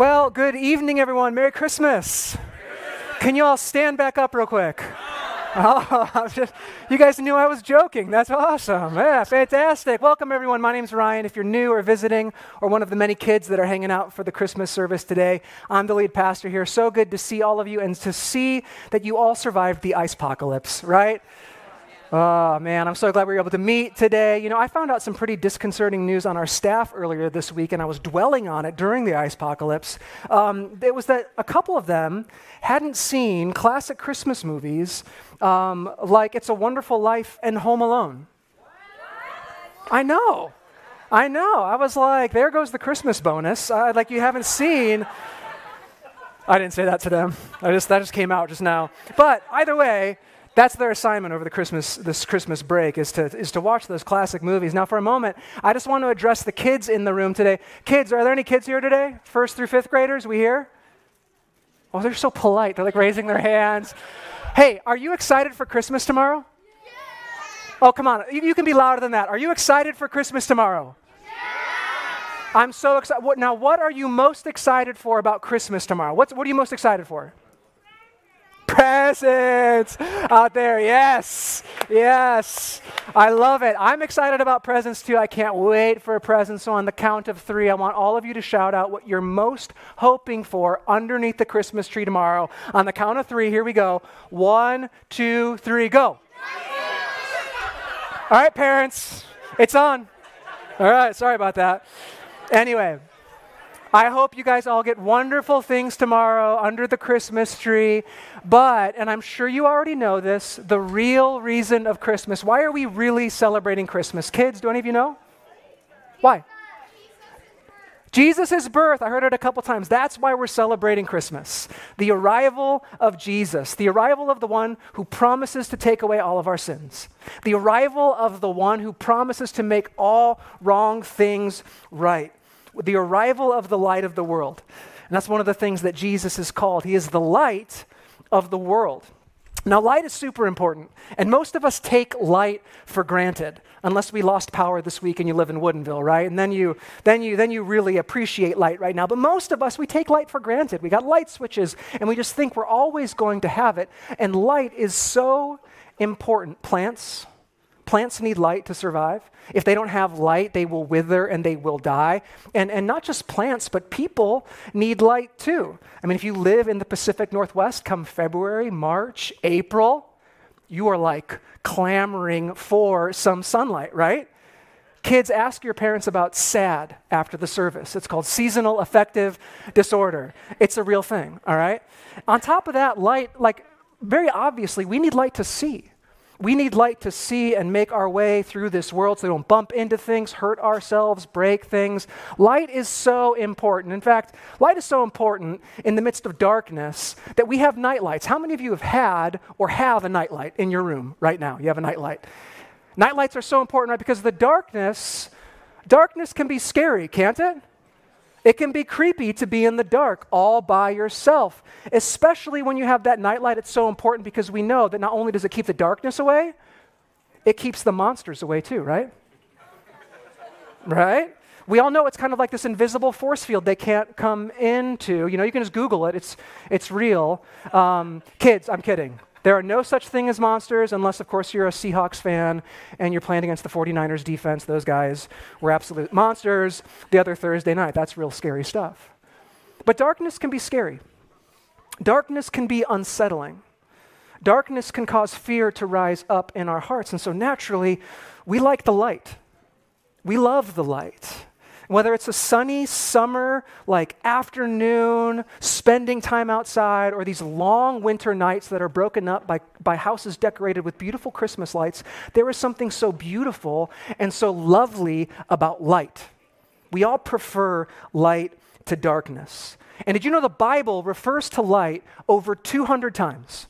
Well, good evening, everyone. Merry Christmas. Can you all stand back up real quick? Oh, just, you guys knew I was joking. That's awesome. Yeah, fantastic. Welcome, everyone. My name's Ryan. If you're new or visiting, or one of the many kids that are hanging out for the Christmas service today, I'm the lead pastor here. So good to see all of you and to see that you all survived the ice apocalypse, right? Oh, man, I'm so glad we were able to meet today. You know, I found out some pretty disconcerting news on our staff earlier this week, and I was dwelling on it during the ice apocalypse. Um, it was that a couple of them hadn't seen classic Christmas movies um, like It's a Wonderful Life and Home Alone. I know. I know. I was like, there goes the Christmas bonus. Uh, like, you haven't seen. I didn't say that to them. I just, that just came out just now. But either way, that's their assignment over the Christmas, this Christmas break is to, is to watch those classic movies. Now, for a moment, I just want to address the kids in the room today. Kids, are there any kids here today? First through fifth graders? We here? Oh, they're so polite. They're like raising their hands. Hey, are you excited for Christmas tomorrow? Yeah. Oh, come on. You, you can be louder than that. Are you excited for Christmas tomorrow? Yeah. I'm so excited. Now, what are you most excited for about Christmas tomorrow? What's, what are you most excited for? Presents out there. Yes. Yes. I love it. I'm excited about presents too. I can't wait for a present. So, on the count of three, I want all of you to shout out what you're most hoping for underneath the Christmas tree tomorrow. On the count of three, here we go. One, two, three, go. All right, parents, it's on. All right, sorry about that. Anyway. I hope you guys all get wonderful things tomorrow under the Christmas tree. But, and I'm sure you already know this, the real reason of Christmas. Why are we really celebrating Christmas? Kids, do any of you know? Why? Jesus' birth, I heard it a couple times. That's why we're celebrating Christmas. The arrival of Jesus, the arrival of the one who promises to take away all of our sins, the arrival of the one who promises to make all wrong things right the arrival of the light of the world. And that's one of the things that Jesus is called. He is the light of the world. Now, light is super important, and most of us take light for granted, unless we lost power this week and you live in Woodinville, right? And then you, then you, then you really appreciate light right now. But most of us, we take light for granted. We got light switches, and we just think we're always going to have it. And light is so important. Plants, Plants need light to survive. If they don't have light, they will wither and they will die. And, and not just plants, but people need light too. I mean, if you live in the Pacific Northwest, come February, March, April, you are like clamoring for some sunlight, right? Kids, ask your parents about SAD after the service. It's called seasonal affective disorder. It's a real thing, all right? On top of that, light, like very obviously, we need light to see. We need light to see and make our way through this world so we don't bump into things, hurt ourselves, break things. Light is so important. In fact, light is so important in the midst of darkness that we have night lights. How many of you have had or have a night light in your room right now? You have a night light. Night lights are so important, right? Because the darkness, darkness can be scary, can't it? It can be creepy to be in the dark all by yourself, especially when you have that nightlight. It's so important because we know that not only does it keep the darkness away, it keeps the monsters away too, right? right? We all know it's kind of like this invisible force field they can't come into. You know, you can just Google it, it's, it's real. Um, kids, I'm kidding. There are no such thing as monsters unless, of course, you're a Seahawks fan and you're playing against the 49ers defense. Those guys were absolute monsters the other Thursday night. That's real scary stuff. But darkness can be scary. Darkness can be unsettling. Darkness can cause fear to rise up in our hearts. And so naturally, we like the light. We love the light. Whether it's a sunny summer, like afternoon, spending time outside, or these long winter nights that are broken up by, by houses decorated with beautiful Christmas lights, there is something so beautiful and so lovely about light. We all prefer light to darkness. And did you know the Bible refers to light over 200 times?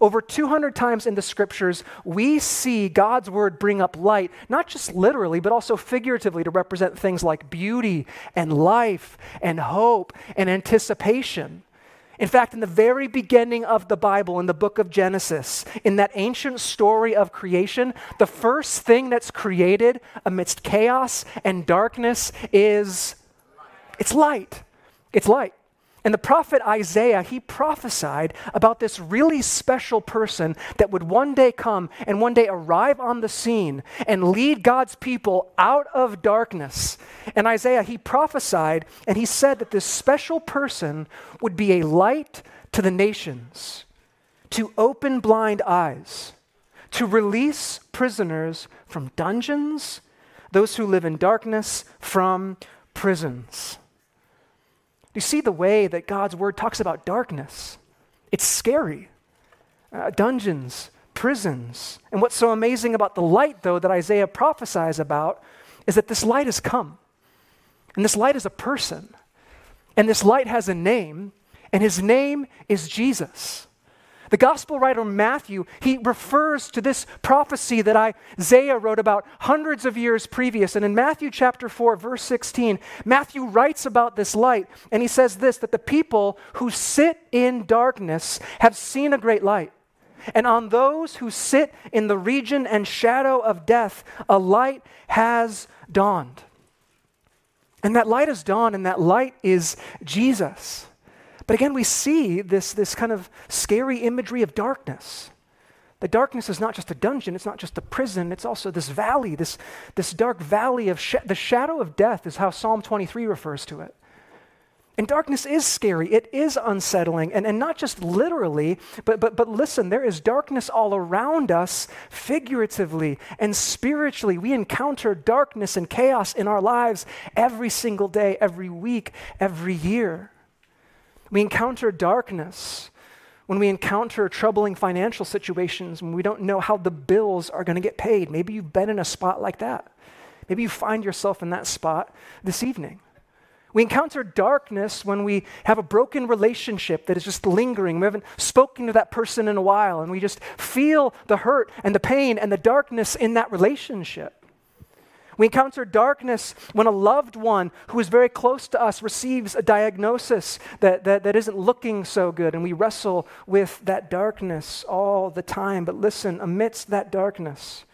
Over 200 times in the scriptures, we see God's word bring up light, not just literally, but also figuratively to represent things like beauty and life and hope and anticipation. In fact, in the very beginning of the Bible, in the book of Genesis, in that ancient story of creation, the first thing that's created amidst chaos and darkness is it's light. It's light. And the prophet Isaiah, he prophesied about this really special person that would one day come and one day arrive on the scene and lead God's people out of darkness. And Isaiah, he prophesied and he said that this special person would be a light to the nations, to open blind eyes, to release prisoners from dungeons, those who live in darkness from prisons. You see the way that God's word talks about darkness. It's scary. Uh, dungeons, prisons. And what's so amazing about the light, though, that Isaiah prophesies about is that this light has come. And this light is a person. And this light has a name, and his name is Jesus. The gospel writer Matthew, he refers to this prophecy that Isaiah wrote about hundreds of years previous. And in Matthew chapter 4, verse 16, Matthew writes about this light, and he says this that the people who sit in darkness have seen a great light. And on those who sit in the region and shadow of death, a light has dawned. And that light has dawned, and that light is Jesus. But again, we see this, this kind of scary imagery of darkness. The darkness is not just a dungeon, it's not just a prison, it's also this valley, this, this dark valley of sh- the shadow of death, is how Psalm 23 refers to it. And darkness is scary, it is unsettling, and, and not just literally, but, but, but listen, there is darkness all around us, figuratively and spiritually. We encounter darkness and chaos in our lives every single day, every week, every year. We encounter darkness when we encounter troubling financial situations, when we don't know how the bills are going to get paid. Maybe you've been in a spot like that. Maybe you find yourself in that spot this evening. We encounter darkness when we have a broken relationship that is just lingering. We haven't spoken to that person in a while, and we just feel the hurt and the pain and the darkness in that relationship. We encounter darkness when a loved one who is very close to us receives a diagnosis that, that, that isn't looking so good, and we wrestle with that darkness all the time. But listen, amidst that darkness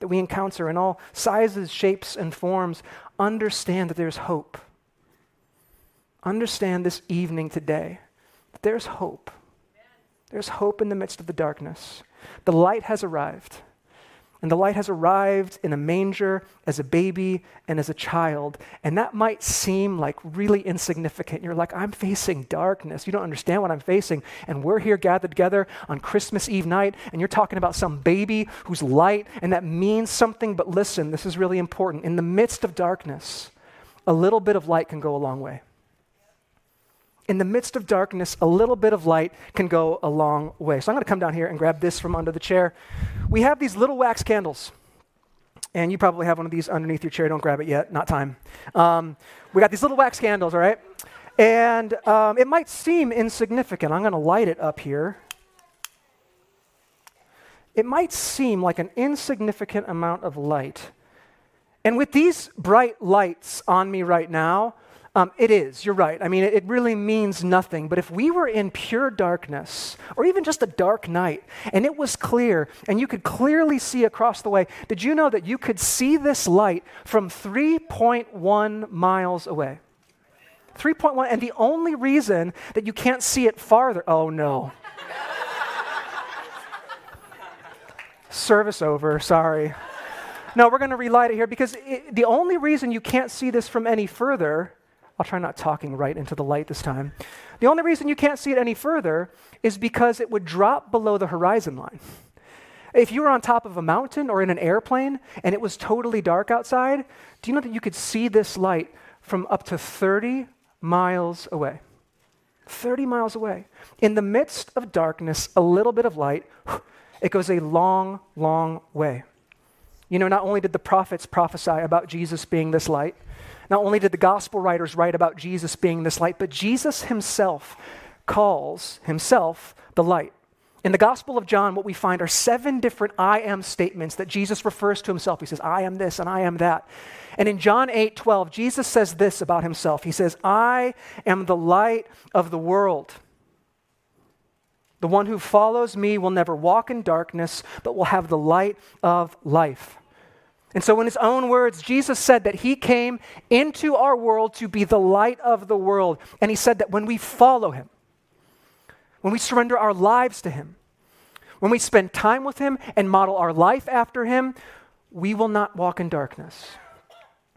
that we encounter in all sizes, shapes, and forms, understand that there's hope. Understand this evening today that there's hope. There's hope in the midst of the darkness. The light has arrived. And the light has arrived in a manger as a baby and as a child. And that might seem like really insignificant. You're like, I'm facing darkness. You don't understand what I'm facing. And we're here gathered together on Christmas Eve night, and you're talking about some baby who's light, and that means something. But listen, this is really important. In the midst of darkness, a little bit of light can go a long way in the midst of darkness, a little bit of light can go a long way. So I'm going to come down here and grab this from under the chair. We have these little wax candles. And you probably have one of these underneath your chair. Don't grab it yet, not time. Um, we got these little wax candles, all right? And um, it might seem insignificant. I'm going to light it up here. It might seem like an insignificant amount of light. And with these bright lights on me right now, um, it is, you're right. I mean, it, it really means nothing. But if we were in pure darkness, or even just a dark night, and it was clear, and you could clearly see across the way, did you know that you could see this light from 3.1 miles away? 3.1, and the only reason that you can't see it farther, oh no. Service over, sorry. No, we're going to relight it here because it, the only reason you can't see this from any further I'll try not talking right into the light this time. The only reason you can't see it any further is because it would drop below the horizon line. If you were on top of a mountain or in an airplane and it was totally dark outside, do you know that you could see this light from up to 30 miles away? 30 miles away. In the midst of darkness, a little bit of light, it goes a long, long way. You know, not only did the prophets prophesy about Jesus being this light, not only did the gospel writers write about Jesus being this light, but Jesus himself calls himself the light. In the Gospel of John, what we find are seven different I am statements that Jesus refers to himself. He says, I am this and I am that. And in John 8 12, Jesus says this about himself He says, I am the light of the world. The one who follows me will never walk in darkness, but will have the light of life. And so, in his own words, Jesus said that he came into our world to be the light of the world. And he said that when we follow him, when we surrender our lives to him, when we spend time with him and model our life after him, we will not walk in darkness.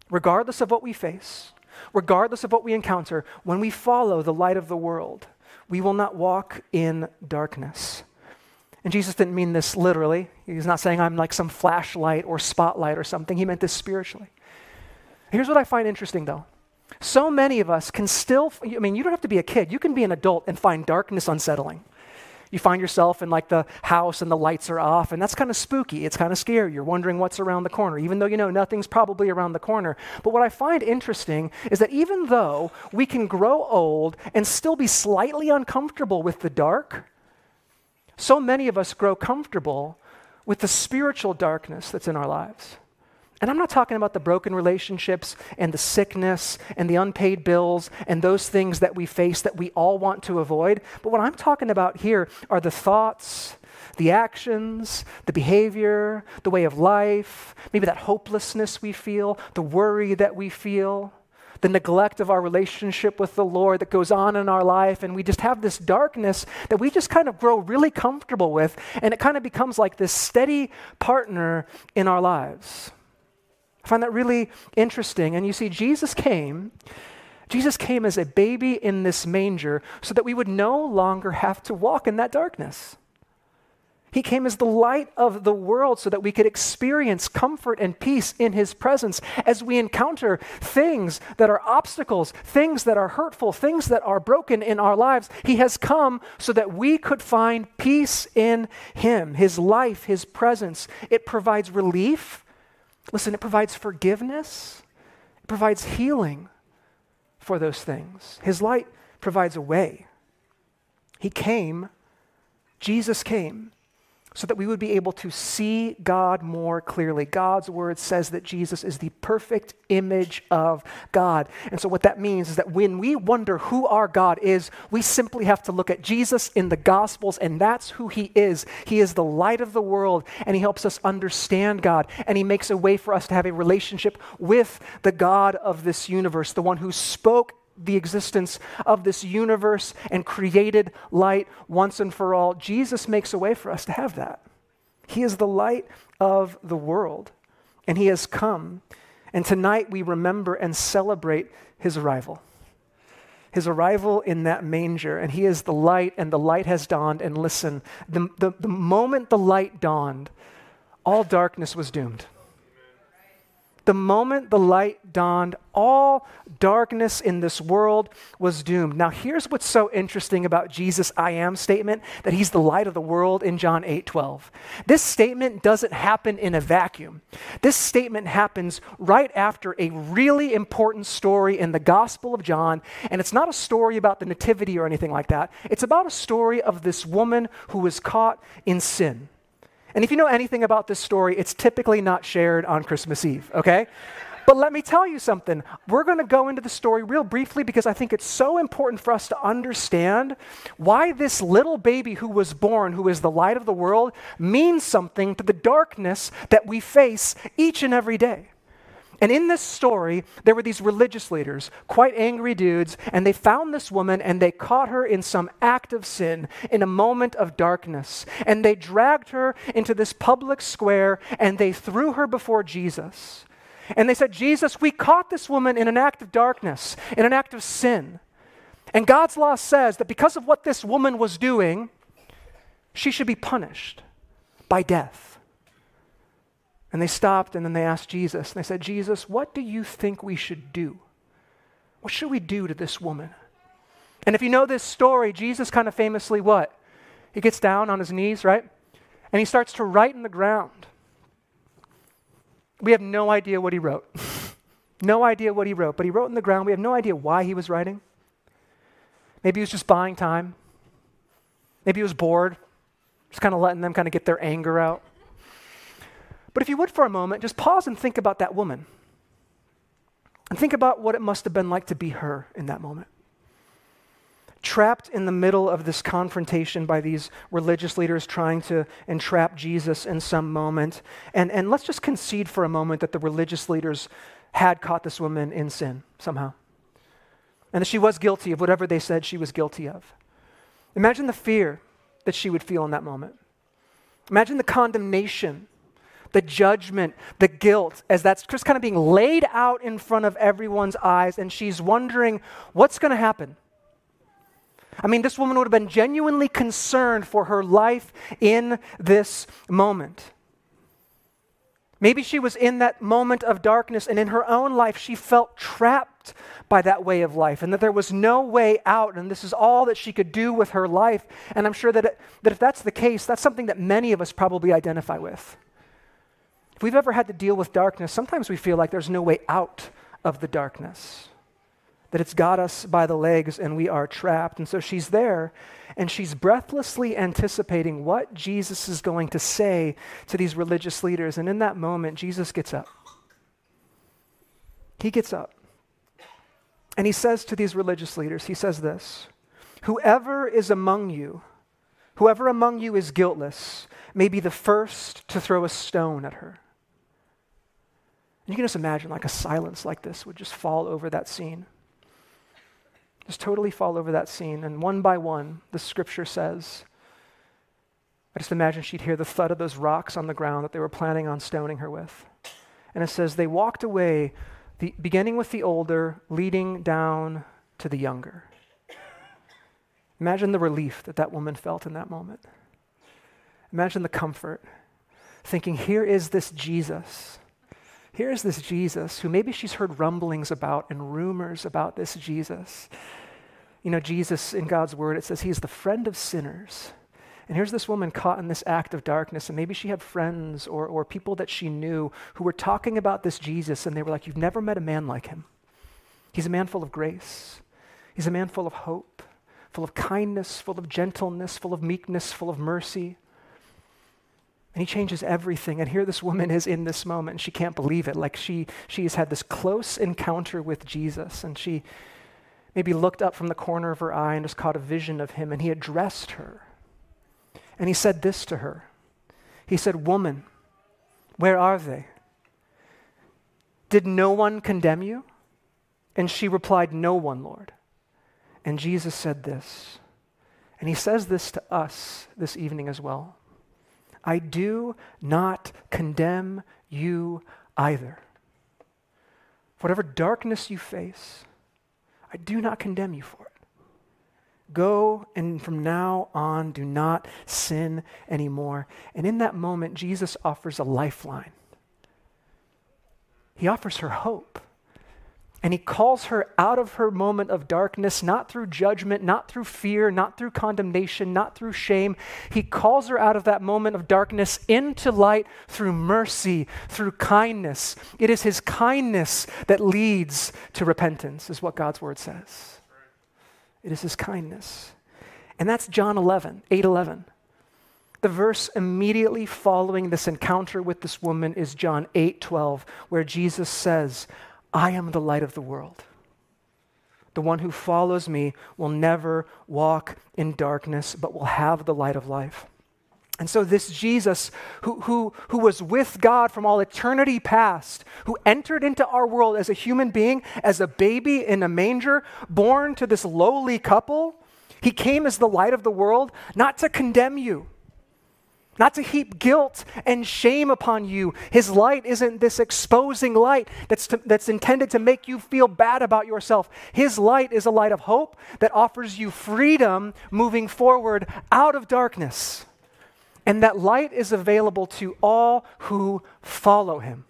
Regardless of what we face, regardless of what we encounter, when we follow the light of the world, we will not walk in darkness. And Jesus didn't mean this literally. He's not saying I'm like some flashlight or spotlight or something. He meant this spiritually. Here's what I find interesting though. So many of us can still, I mean, you don't have to be a kid. You can be an adult and find darkness unsettling. You find yourself in like the house and the lights are off, and that's kind of spooky. It's kind of scary. You're wondering what's around the corner, even though you know nothing's probably around the corner. But what I find interesting is that even though we can grow old and still be slightly uncomfortable with the dark, so many of us grow comfortable with the spiritual darkness that's in our lives. And I'm not talking about the broken relationships and the sickness and the unpaid bills and those things that we face that we all want to avoid. But what I'm talking about here are the thoughts, the actions, the behavior, the way of life, maybe that hopelessness we feel, the worry that we feel the neglect of our relationship with the Lord that goes on in our life, and we just have this darkness that we just kind of grow really comfortable with, and it kind of becomes like this steady partner in our lives. I find that really interesting. And you see, Jesus came. Jesus came as a baby in this manger so that we would no longer have to walk in that darkness. He came as the light of the world so that we could experience comfort and peace in His presence as we encounter things that are obstacles, things that are hurtful, things that are broken in our lives. He has come so that we could find peace in Him, His life, His presence. It provides relief. Listen, it provides forgiveness, it provides healing for those things. His light provides a way. He came, Jesus came so that we would be able to see God more clearly. God's word says that Jesus is the perfect image of God. And so, what that means is that when we wonder who our God is, we simply have to look at Jesus in the Gospels, and that's who he is. He is the light of the world, and he helps us understand God, and he makes a way for us to have a relationship with the God of this universe, the one who spoke the existence of this universe and created light once and for all. Jesus makes a way for us to have that. He is the light of the world, and He has come. And tonight we remember and celebrate His arrival. His arrival in that manger, and He is the light, and the light has dawned. And listen, the, the, the moment the light dawned, all darkness was doomed. The moment the light dawned, all darkness in this world was doomed. Now, here's what's so interesting about Jesus' I am statement that he's the light of the world in John 8 12. This statement doesn't happen in a vacuum. This statement happens right after a really important story in the Gospel of John, and it's not a story about the Nativity or anything like that. It's about a story of this woman who was caught in sin. And if you know anything about this story, it's typically not shared on Christmas Eve, okay? But let me tell you something. We're going to go into the story real briefly because I think it's so important for us to understand why this little baby who was born, who is the light of the world, means something to the darkness that we face each and every day. And in this story, there were these religious leaders, quite angry dudes, and they found this woman and they caught her in some act of sin, in a moment of darkness. And they dragged her into this public square and they threw her before Jesus. And they said, Jesus, we caught this woman in an act of darkness, in an act of sin. And God's law says that because of what this woman was doing, she should be punished by death. And they stopped and then they asked Jesus, and they said, Jesus, what do you think we should do? What should we do to this woman? And if you know this story, Jesus kind of famously what? He gets down on his knees, right? And he starts to write in the ground. We have no idea what he wrote. no idea what he wrote, but he wrote in the ground. We have no idea why he was writing. Maybe he was just buying time. Maybe he was bored, just kind of letting them kind of get their anger out. But if you would for a moment, just pause and think about that woman. And think about what it must have been like to be her in that moment. trapped in the middle of this confrontation by these religious leaders trying to entrap Jesus in some moment. And, and let's just concede for a moment that the religious leaders had caught this woman in sin somehow. And that she was guilty of whatever they said she was guilty of. Imagine the fear that she would feel in that moment. Imagine the condemnation, the judgment, the guilt, as that's just kind of being laid out in front of everyone's eyes, and she's wondering what's going to happen. I mean, this woman would have been genuinely concerned for her life in this moment. Maybe she was in that moment of darkness, and in her own life, she felt trapped by that way of life, and that there was no way out, and this is all that she could do with her life. And I'm sure that, it, that if that's the case, that's something that many of us probably identify with. If we've ever had to deal with darkness, sometimes we feel like there's no way out of the darkness that it's got us by the legs and we are trapped. And so she's there and she's breathlessly anticipating what Jesus is going to say to these religious leaders. And in that moment, Jesus gets up. He gets up. And he says to these religious leaders, he says this Whoever is among you, whoever among you is guiltless, may be the first to throw a stone at her. You can just imagine like a silence like this would just fall over that scene just totally fall over that scene. And one by one, the scripture says, I just imagine she'd hear the thud of those rocks on the ground that they were planning on stoning her with. And it says, they walked away, the, beginning with the older, leading down to the younger. Imagine the relief that that woman felt in that moment. Imagine the comfort, thinking, here is this Jesus Here's this Jesus who maybe she's heard rumblings about and rumors about this Jesus. You know, Jesus in God's word, it says he's the friend of sinners. And here's this woman caught in this act of darkness, and maybe she had friends or, or people that she knew who were talking about this Jesus, and they were like, You've never met a man like him. He's a man full of grace, he's a man full of hope, full of kindness, full of gentleness, full of meekness, full of mercy. And he changes everything. And here this woman is in this moment, and she can't believe it. Like she, she has had this close encounter with Jesus, and she maybe looked up from the corner of her eye and just caught a vision of him, and he addressed her. And he said this to her He said, Woman, where are they? Did no one condemn you? And she replied, No one, Lord. And Jesus said this. And he says this to us this evening as well. I do not condemn you either. Whatever darkness you face, I do not condemn you for it. Go and from now on, do not sin anymore. And in that moment, Jesus offers a lifeline. He offers her hope. And he calls her out of her moment of darkness, not through judgment, not through fear, not through condemnation, not through shame. He calls her out of that moment of darkness into light through mercy, through kindness. It is his kindness that leads to repentance, is what God's word says. It is his kindness. And that's John 11, 8 11. The verse immediately following this encounter with this woman is John 8 12, where Jesus says, I am the light of the world. The one who follows me will never walk in darkness, but will have the light of life. And so, this Jesus, who, who, who was with God from all eternity past, who entered into our world as a human being, as a baby in a manger, born to this lowly couple, he came as the light of the world, not to condemn you, not to heap guilt and shame upon you. His light isn't this exposing light that's, to, that's intended to make you feel bad about yourself. His light is a light of hope that offers you freedom moving forward out of darkness. And that light is available to all who follow him.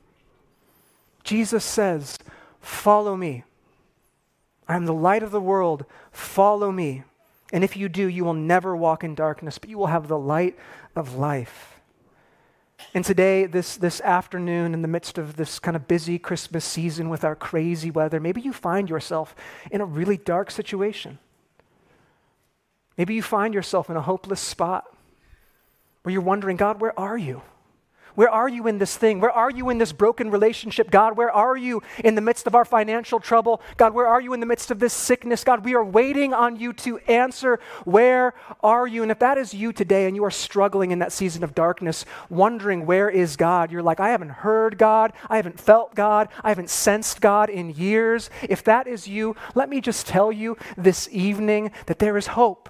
Jesus says, Follow me. I am the light of the world. Follow me. And if you do, you will never walk in darkness, but you will have the light of life. And today, this, this afternoon, in the midst of this kind of busy Christmas season with our crazy weather, maybe you find yourself in a really dark situation. Maybe you find yourself in a hopeless spot where you're wondering, God, where are you? Where are you in this thing? Where are you in this broken relationship? God, where are you in the midst of our financial trouble? God, where are you in the midst of this sickness? God, we are waiting on you to answer. Where are you? And if that is you today and you are struggling in that season of darkness, wondering where is God, you're like, I haven't heard God. I haven't felt God. I haven't sensed God in years. If that is you, let me just tell you this evening that there is hope.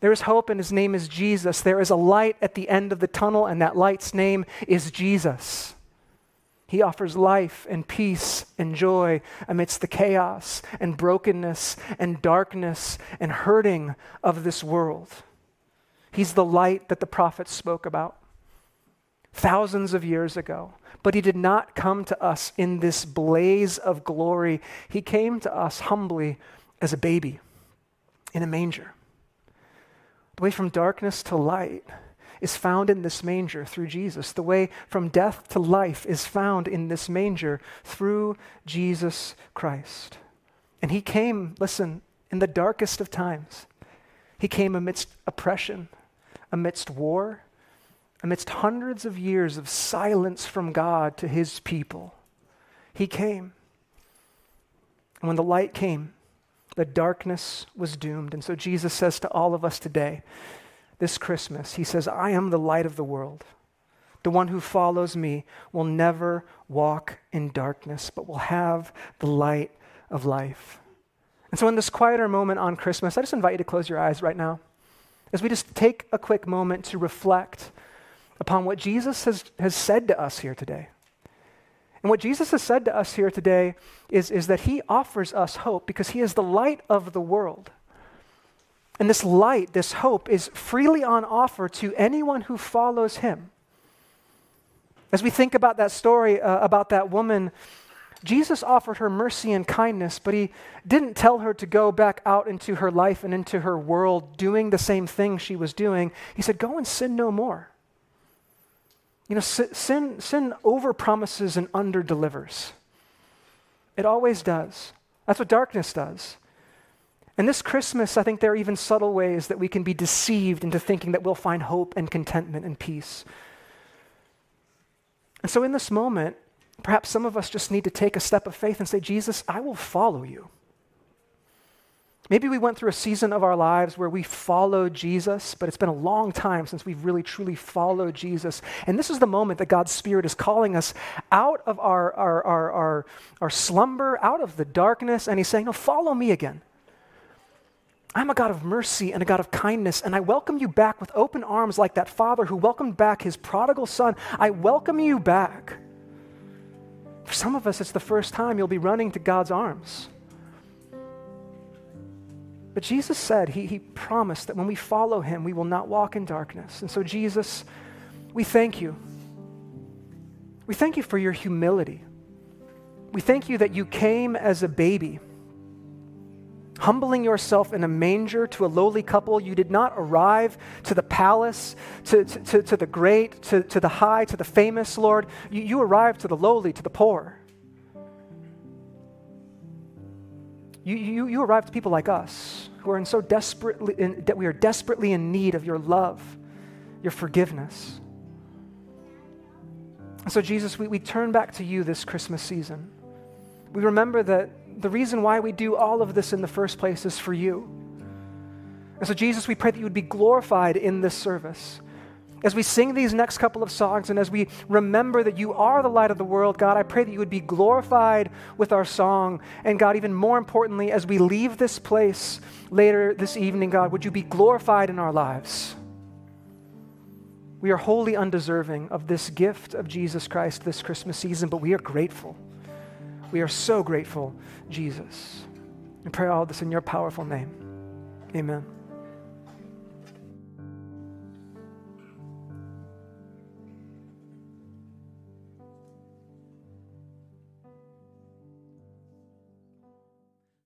There is hope, and his name is Jesus. There is a light at the end of the tunnel, and that light's name is Jesus. He offers life and peace and joy amidst the chaos and brokenness and darkness and hurting of this world. He's the light that the prophets spoke about thousands of years ago. But he did not come to us in this blaze of glory. He came to us humbly as a baby in a manger. The way from darkness to light is found in this manger through Jesus. The way from death to life is found in this manger through Jesus Christ. And he came, listen, in the darkest of times. He came amidst oppression, amidst war, amidst hundreds of years of silence from God to his people. He came. And when the light came, the darkness was doomed. And so Jesus says to all of us today, this Christmas, He says, I am the light of the world. The one who follows me will never walk in darkness, but will have the light of life. And so, in this quieter moment on Christmas, I just invite you to close your eyes right now as we just take a quick moment to reflect upon what Jesus has, has said to us here today. And what Jesus has said to us here today is, is that he offers us hope because he is the light of the world. And this light, this hope, is freely on offer to anyone who follows him. As we think about that story uh, about that woman, Jesus offered her mercy and kindness, but he didn't tell her to go back out into her life and into her world doing the same thing she was doing. He said, Go and sin no more. You know, sin, sin over promises and under delivers. It always does. That's what darkness does. And this Christmas, I think there are even subtle ways that we can be deceived into thinking that we'll find hope and contentment and peace. And so, in this moment, perhaps some of us just need to take a step of faith and say, Jesus, I will follow you. Maybe we went through a season of our lives where we followed Jesus, but it's been a long time since we've really truly followed Jesus. And this is the moment that God's Spirit is calling us out of our, our, our, our, our slumber, out of the darkness, and He's saying, No, follow me again. I'm a God of mercy and a God of kindness, and I welcome you back with open arms like that father who welcomed back his prodigal son. I welcome you back. For some of us, it's the first time you'll be running to God's arms. But Jesus said, he, he promised that when we follow him, we will not walk in darkness. And so, Jesus, we thank you. We thank you for your humility. We thank you that you came as a baby, humbling yourself in a manger to a lowly couple. You did not arrive to the palace, to, to, to, to the great, to, to the high, to the famous, Lord. You, you arrived to the lowly, to the poor. You, you, you arrive to people like us who are in so desperately in, that we are desperately in need of your love, your forgiveness. And so, Jesus, we, we turn back to you this Christmas season. We remember that the reason why we do all of this in the first place is for you. And so, Jesus, we pray that you would be glorified in this service. As we sing these next couple of songs and as we remember that you are the light of the world, God, I pray that you would be glorified with our song. And God, even more importantly, as we leave this place later this evening, God, would you be glorified in our lives? We are wholly undeserving of this gift of Jesus Christ this Christmas season, but we are grateful. We are so grateful, Jesus. We pray all this in your powerful name. Amen.